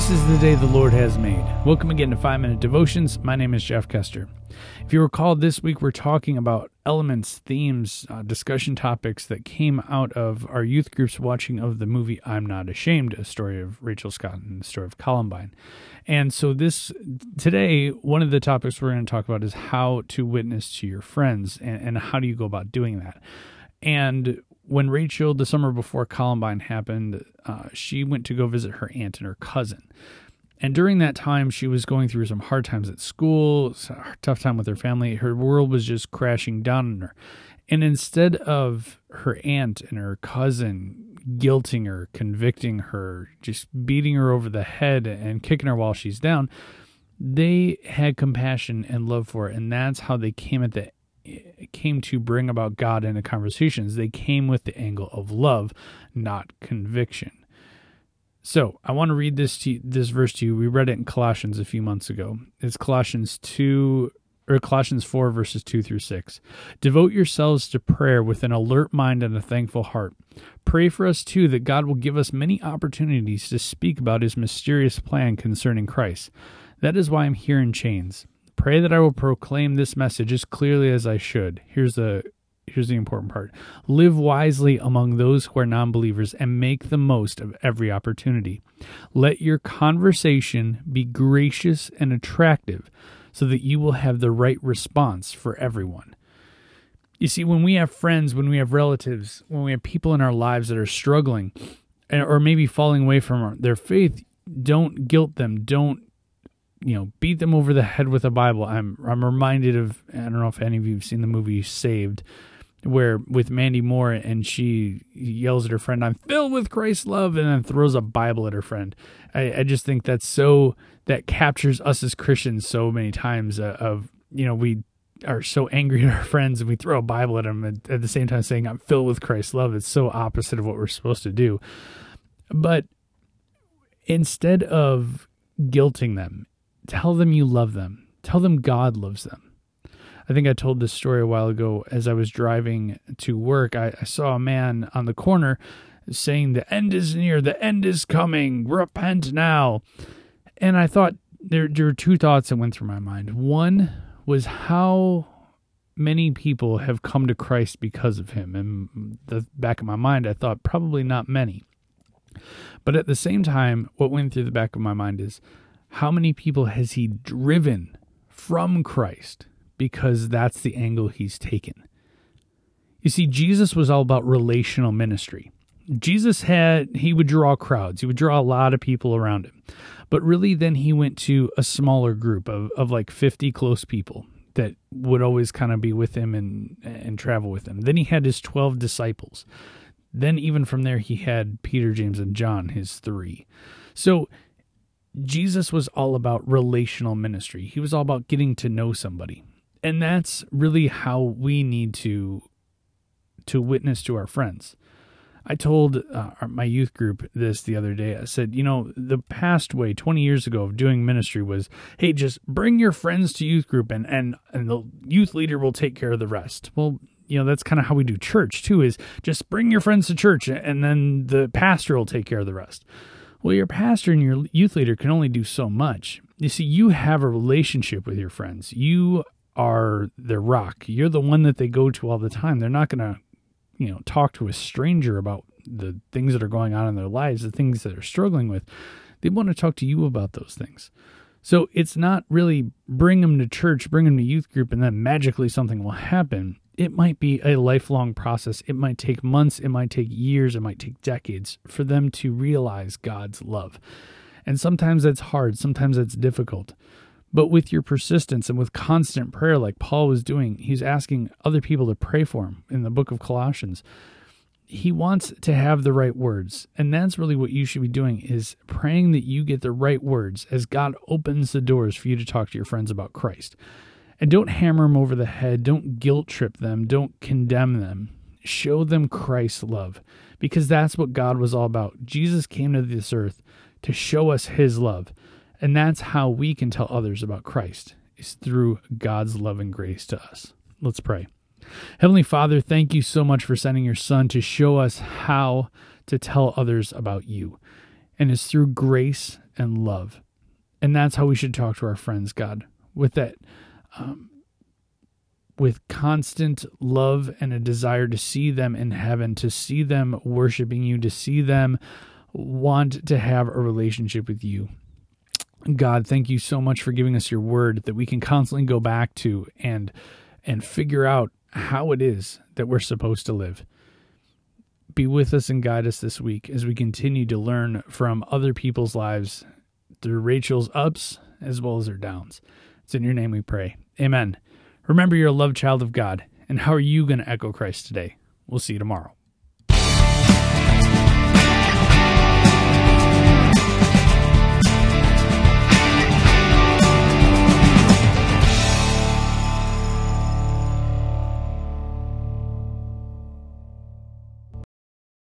This is the day the Lord has made. Welcome again to 5 Minute Devotions. My name is Jeff Kester. If you recall, this week we're talking about elements, themes, uh, discussion topics that came out of our youth group's watching of the movie I'm Not Ashamed, a story of Rachel Scott and the story of Columbine. And so, this today, one of the topics we're going to talk about is how to witness to your friends and, and how do you go about doing that. And when Rachel, the summer before Columbine happened, uh, she went to go visit her aunt and her cousin. And during that time, she was going through some hard times at school, tough time with her family. Her world was just crashing down on her. And instead of her aunt and her cousin guilting her, convicting her, just beating her over the head and kicking her while she's down, they had compassion and love for her. And that's how they came at the came to bring about God into conversations, they came with the angle of love, not conviction. So I want to read this to, this verse to you. We read it in Colossians a few months ago. It's Colossians two or Colossians four verses two through six. Devote yourselves to prayer with an alert mind and a thankful heart. Pray for us too that God will give us many opportunities to speak about His mysterious plan concerning Christ. That is why I'm here in chains. Pray that I will proclaim this message as clearly as I should. Here's the here's the important part. Live wisely among those who are non-believers and make the most of every opportunity. Let your conversation be gracious and attractive so that you will have the right response for everyone. You see, when we have friends, when we have relatives, when we have people in our lives that are struggling eh, or maybe falling away from their faith, don't guilt them. Don't you know beat them over the head with a Bible. I'm I'm reminded of I don't know if any of you've seen the movie Saved, where with Mandy Moore and she yells at her friend, "I'm filled with Christ's love," and then throws a Bible at her friend. I, I just think that's so that captures us as Christians so many times. Uh, of you know we are so angry at our friends and we throw a Bible at them at, at the same time saying, "I'm filled with Christ's love." It's so opposite of what we're supposed to do. But instead of guilting them Tell them you love them. Tell them God loves them. I think I told this story a while ago as I was driving to work. I, I saw a man on the corner saying, The end is near, the end is coming, repent now. And I thought there, there were two thoughts that went through my mind. One was how many people have come to Christ because of him. And the back of my mind, I thought probably not many. But at the same time, what went through the back of my mind is how many people has he driven from Christ because that's the angle he's taken? You see, Jesus was all about relational ministry. Jesus had, he would draw crowds, he would draw a lot of people around him. But really, then he went to a smaller group of, of like 50 close people that would always kind of be with him and, and travel with him. Then he had his 12 disciples. Then, even from there, he had Peter, James, and John, his three. So Jesus was all about relational ministry. He was all about getting to know somebody. And that's really how we need to to witness to our friends. I told uh, my youth group this the other day. I said, you know, the past way 20 years ago of doing ministry was, hey, just bring your friends to youth group and and and the youth leader will take care of the rest. Well, you know, that's kind of how we do church too is just bring your friends to church and then the pastor will take care of the rest. Well, your pastor and your youth leader can only do so much. You see, you have a relationship with your friends. You are their rock. You're the one that they go to all the time. They're not going to, you know, talk to a stranger about the things that are going on in their lives, the things that they're struggling with. They want to talk to you about those things. So it's not really bring them to church, bring them to youth group, and then magically something will happen it might be a lifelong process. It might take months, it might take years, it might take decades for them to realize God's love. And sometimes that's hard, sometimes that's difficult. But with your persistence and with constant prayer, like Paul was doing, he's asking other people to pray for him in the book of Colossians. He wants to have the right words. And that's really what you should be doing is praying that you get the right words as God opens the doors for you to talk to your friends about Christ. And don't hammer them over the head. Don't guilt trip them. Don't condemn them. Show them Christ's love because that's what God was all about. Jesus came to this earth to show us his love. And that's how we can tell others about Christ is through God's love and grace to us. Let's pray. Heavenly Father, thank you so much for sending your son to show us how to tell others about you. And it's through grace and love. And that's how we should talk to our friends, God, with that, um, with constant love and a desire to see them in heaven, to see them worshiping you, to see them want to have a relationship with you. God, thank you so much for giving us your word that we can constantly go back to and and figure out how it is that we're supposed to live. Be with us and guide us this week as we continue to learn from other people's lives through Rachel's ups as well as her downs. It's in your name we pray. Amen. Remember, you're a loved child of God. And how are you going to echo Christ today? We'll see you tomorrow.